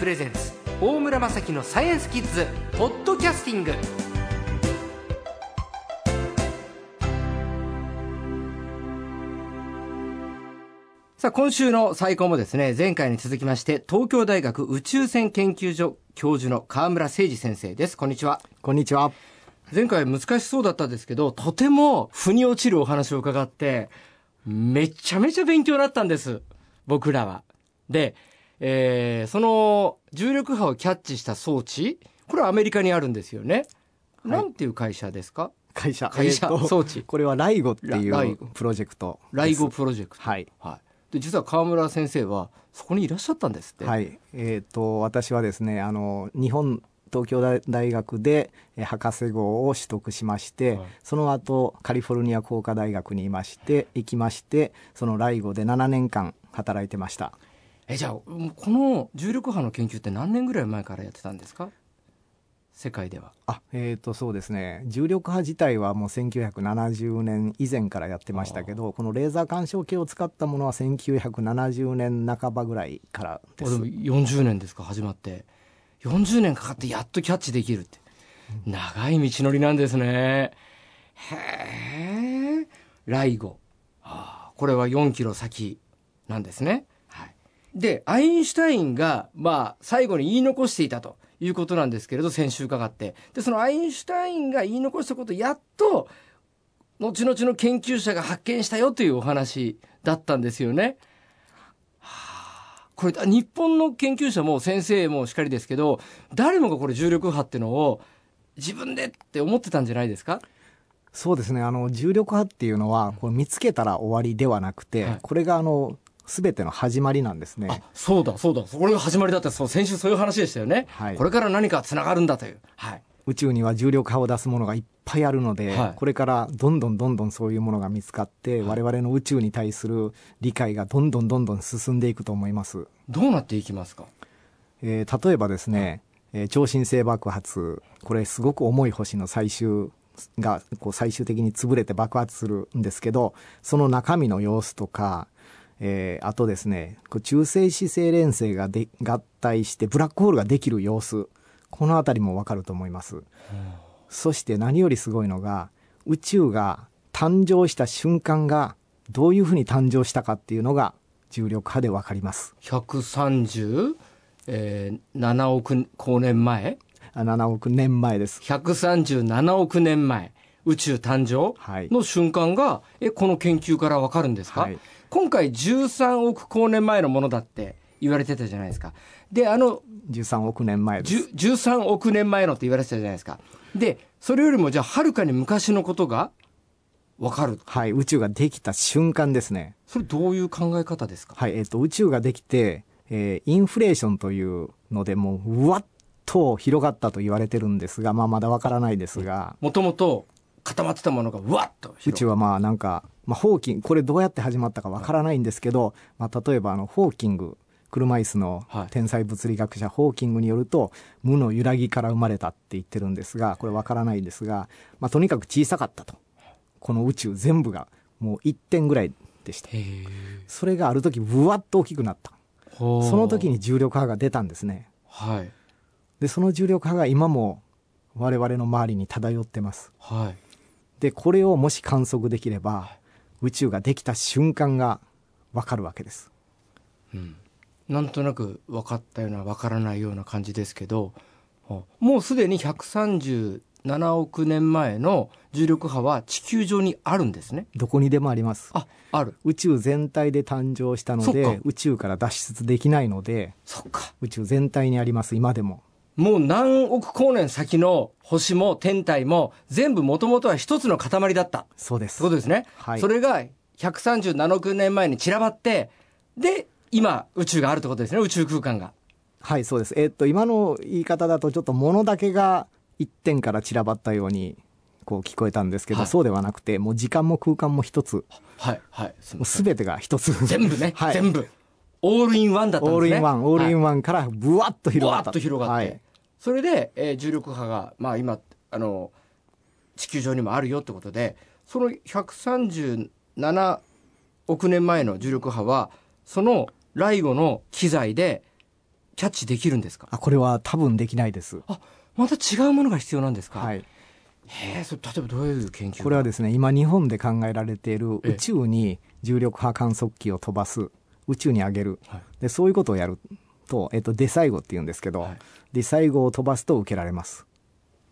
プレゼンツ大村雅樹のサイエンスキッズポッドキャスティング。さあ今週の最高もですね前回に続きまして東京大学宇宙船研究所教授の川村誠二先生です。こんにちは。こんにちは。前回難しそうだったんですけどとても腑に落ちるお話を伺ってめちゃめちゃ勉強になったんです僕らは。でえー、その重力波をキャッチした装置これはアメリカにあるんですよね、はい、なんていう会社ですか？会社。会社、装置。これはライゴっていうプロジェクトライゴプロジェクト。はい、はい、で実は川村先生はそこにいらっしゃったんですって。はい。えっ、ー、と私はですねあの日本東京大学で博士号を取得しまして、はい、その後カリフォルニア工科大学にいまして行きましてそのライゴで7年間働いてましたえじゃあこの重力波の研究って何年ぐらい前からやってたんですか？世界では。あえっ、ー、とそうですね。重力波自体はもう1970年以前からやってましたけどこのレーザー干渉計を使ったものは1970年半ばぐらいからです。でも40年ですか始まって。40年かかってやっとキャッチできるって、うん、長い道のりなんですね。へえライゴ、はあ、これは4キロ先なんですねで、アインシュタインが、まあ、最後に言い残していたということなんですけれど、先週伺って。で、そのアインシュタインが言い残したことをやっと、後々の研究者が発見したよというお話だったんですよね。はあ、これ、日本の研究者も先生もしっかりですけど、誰もがこれ重力波っていうのを自分でって思ってたんじゃないですか？そうですね。あの、重力波っていうのは、これ見つけたら終わりではなくて、はい、これがあの、すべての始まりなんですね。そうだ、そうだ。これが始まりだったそう、先週そういう話でしたよね。はい。これから何かつながるんだという。はい。宇宙には重力波を出すものがいっぱいあるので、はい、これからどんどんどんどんそういうものが見つかって、はい、我々の宇宙に対する理解がどんどんどんどん進んでいくと思います。どうなっていきますか？えー、例えばですね、えー、超新星爆発、これすごく重い星の最終がこう最終的に潰れて爆発するんですけど、その中身の様子とか、えー、あとですね、中性子星連星がで合体してブラックホールができる様子、このあたりもわかると思います。そして何よりすごいのが、宇宙が誕生した瞬間がどういうふうに誕生したかっていうのが重力波でわかります。137、えー、億光年前 ?7 億年前です。137億年前。宇宙誕生の瞬間が、はい、えこの研究からわかるんですか、はい今回13億光年前のものだって言われてたじゃないですか。で、あの、13億年前です。13億年前のって言われてたじゃないですか。で、それよりもじゃあ、はるかに昔のことがわかる。はい、宇宙ができた瞬間ですね。それどういう考え方ですか？はい、えっ、ー、と、宇宙ができて、えー、インフレーションというので、もう、うわっと広がったと言われてるんですが、まあ、まだわからないですが。もともと固まってたものがうわっと宇宙はまあなんかまあ、ホーキングこれどうやって始まったかわからないんですけど、まあ、例えばあのホーキング車椅子の天才物理学者、ホーキングによると無の揺らぎから生まれたって言ってるんですがこれわからないんですが、まあ、とにかく小さかったと。この宇宙全部がもう1点ぐらいでした。それがある時ぶわっと大きくなった。その時に重力波が出たんですね、はい、でその重力波が今も我々の周りに漂ってます、はい、でこれをもし観測できれば宇宙ができた瞬間がわかるわけです。うん、なんとなく分かったような分からないような感じですけどもうすでに137億年前の重力波は地球上にあるんですね。どこにでもあります。あある。宇宙全体で誕生したので宇宙から脱出できないのでそっか。宇宙全体にあります今でももう何億光年先の星も天体も全部もともとは一つの塊だった。そうです。そうですね。はい。それが137億年前に散らばって、で、今宇宙があるってことですね、宇宙空間が。はい、そうです。えー、っと、今の言い方だとちょっと物だけが一点から散らばったようにこう聞こえたんですけど、はい、そうではなくて、もう時間も空間も一つ。はい、はい。すべてが一つ。全部ね、はい、全部。オールインワンだったんですね。オールインワン、オールインワンからブワッと広がった。ブワッと広がって。はいそれで、えー、重力波が、まあ、今あの地球上にもあるよってことでその137億年前の重力波はそのライゴの機材でキャッチできるんですか？あ、これは多分できないです。あ、また違うものが必要なんですか？はい。へえ、それ例えばどういう研究これはですすね、今日本で考えられているええ。宇宙に重力波観測器を飛ばす、宇宙に上げる。はい。で、そういうことをやると、えっと、デサイゴって言うんですけど、はいデサイゴを飛ばすと受けられます。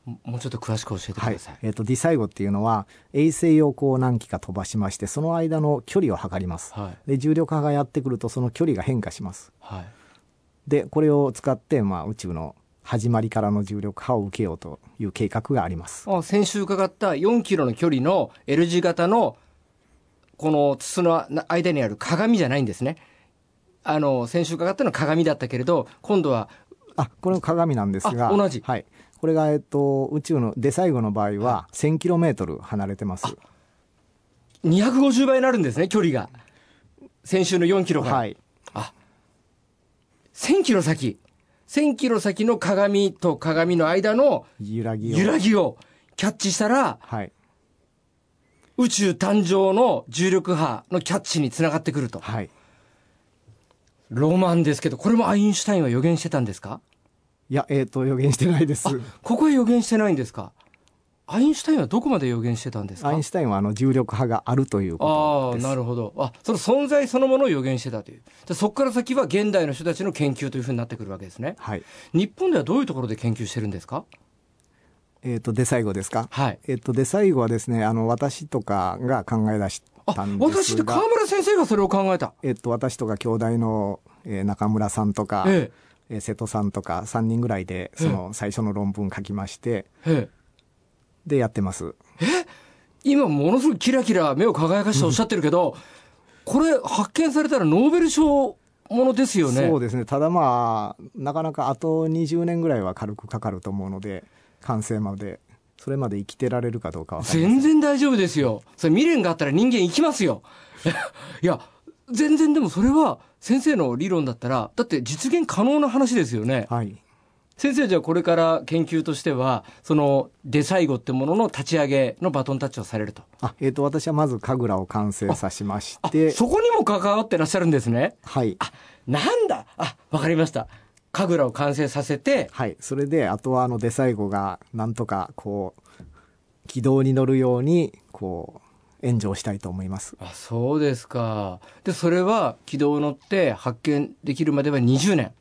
ももうちょっと詳しく教えてくはいださい。。えっと、ディサイゴっていうのは、衛星用こう何機か飛ばしまして、その間の距離を測ります。はい。で、重力波がやってくると、その距離が変化します。はい。で、これを使って、まあ、宇宙の始まりからの重力波を受けようという計画があります。あ先週伺った4キロの距離の L 字型のこの筒の間にある鏡じゃないんですね。あの先週伺ったのは鏡だったけれど今度はあ、これも鏡なんですが、あ同じはい。これが、えっと、宇宙の、デサイゴの場合は、1000km 離れてます。250倍になるんですね距離が先週の4キロが、はい。あ1000キロ先1000キロ先の鏡と鏡の間の揺らぎを。揺らぎをキャッチしたらはい。宇宙誕生の重力波のキャッチにつながってくるとはい。ロマンですけどこれもアインシュタインは予言してたんですか？いや、えっ、と、予言してないです。ここは予言してないんですか？アインシュタインはどこまで予言してたんですか？アインシュタインは、あの、重力波があるというああことです。なるほど。あその存在そのものを予言してたという。でそこから先は現代の人たちの研究というふうになってくるわけですね。はい。日本ではどういうところで研究してるんですか？えっ、と、デサイゴですか？はい。えっ、と、デサイゴはですね、あの、私とかが考え出しあたんですが。私って川村先生がそれを考えたえっと、私とか兄弟の、えー中村さんとか、ええー瀬戸さんとか3人ぐらいで、その最初の論文書きまして、えええでやってます。今ものすごいキラキラ目を輝かしておっしゃってるけど、これ発見されたらノーベル賞ものですよねそうですね。ただまあ、なかなかあと20年ぐらいは軽くかかると思うので、完成まで、それまで生きてられるかどうかは全然大丈夫ですよ。それ未練があったら人間生きますよ。いや、全然でもそれは先生の理論だったら、だって実現可能な話ですよね。はい。先生じゃあこれから研究としては、そのデサイゴってものの立ち上げのバトンタッチをされると。あ、えっ、と、私はまず神楽を完成さしましあて、そこにも関わってらっしゃるんですね。はい。あ、なんだあ、わかりました。神楽を完成させて、はい。それで、あとはあのデサイゴがなんとかこう、軌道に乗るように、こう、援助をしたいと思います。あそうですかでそれは軌道を乗って発見できるまでは20年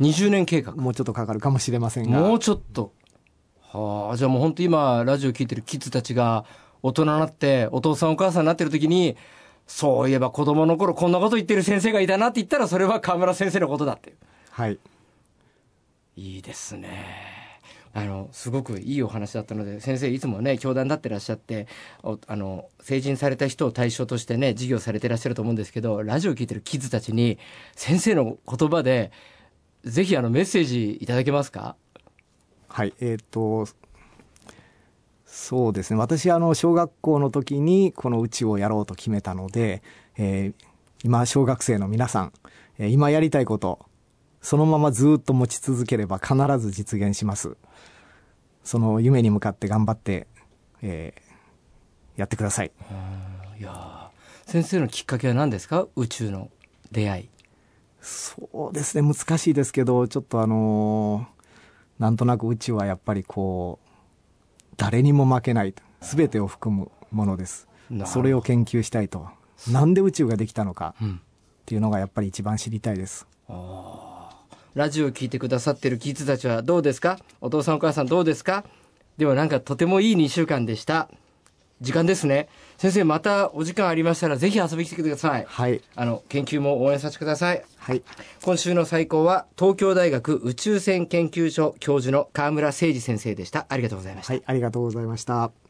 20年計画もうちょっとかかるかもしれませんが。もうちょっとはあじゃあもう本当今ラジオ聞いてるキッズたちが大人になってお父さんお母さんになってる時にそういえば子供の頃こんなこと言ってる先生がいたなって言ったらそれは河村先生のことだっていうはい。いいですね。あの、すごくいいお話だったので、先生いつもね、教壇になってらっしゃって、あの、成人された人を対象としてね、授業されてらっしゃると思うんですけど、ラジオを聞いてるキッズたちに、先生の言葉で、ぜひあの、メッセージいただけますか？はい。えっ、と、そうですね。私、あの、小学校の時にこの宇宙をやろうと決めたので、えー今、小学生の皆さん、今やりたいこと、そのままずっと持ち続ければ必ず実現します。その夢に向かって頑張って、えーやってください。いやー先生のきっかけは何ですか？宇宙の出会い。そうですね。難しいですけど、ちょっとあのーなんとなく宇宙はやっぱりこう、誰にも負けない。全てを含むものですそれを研究したいと。なんで宇宙ができたのかうん。っていうのがやっぱり一番知りたいです。ラジオを聞いてくださってるキッズたちはどうですか？お父さんお母さんどうですか？ではなんかとてもいい2週間でした。時間ですね。先生またお時間ありましたらぜひ遊びに来てください。はい。あの、研究も応援させてください。はい。今週の最高は東京大学宇宙船研究所教授の河村誠二先生でした。ありがとうございました。はい。ありがとうございました。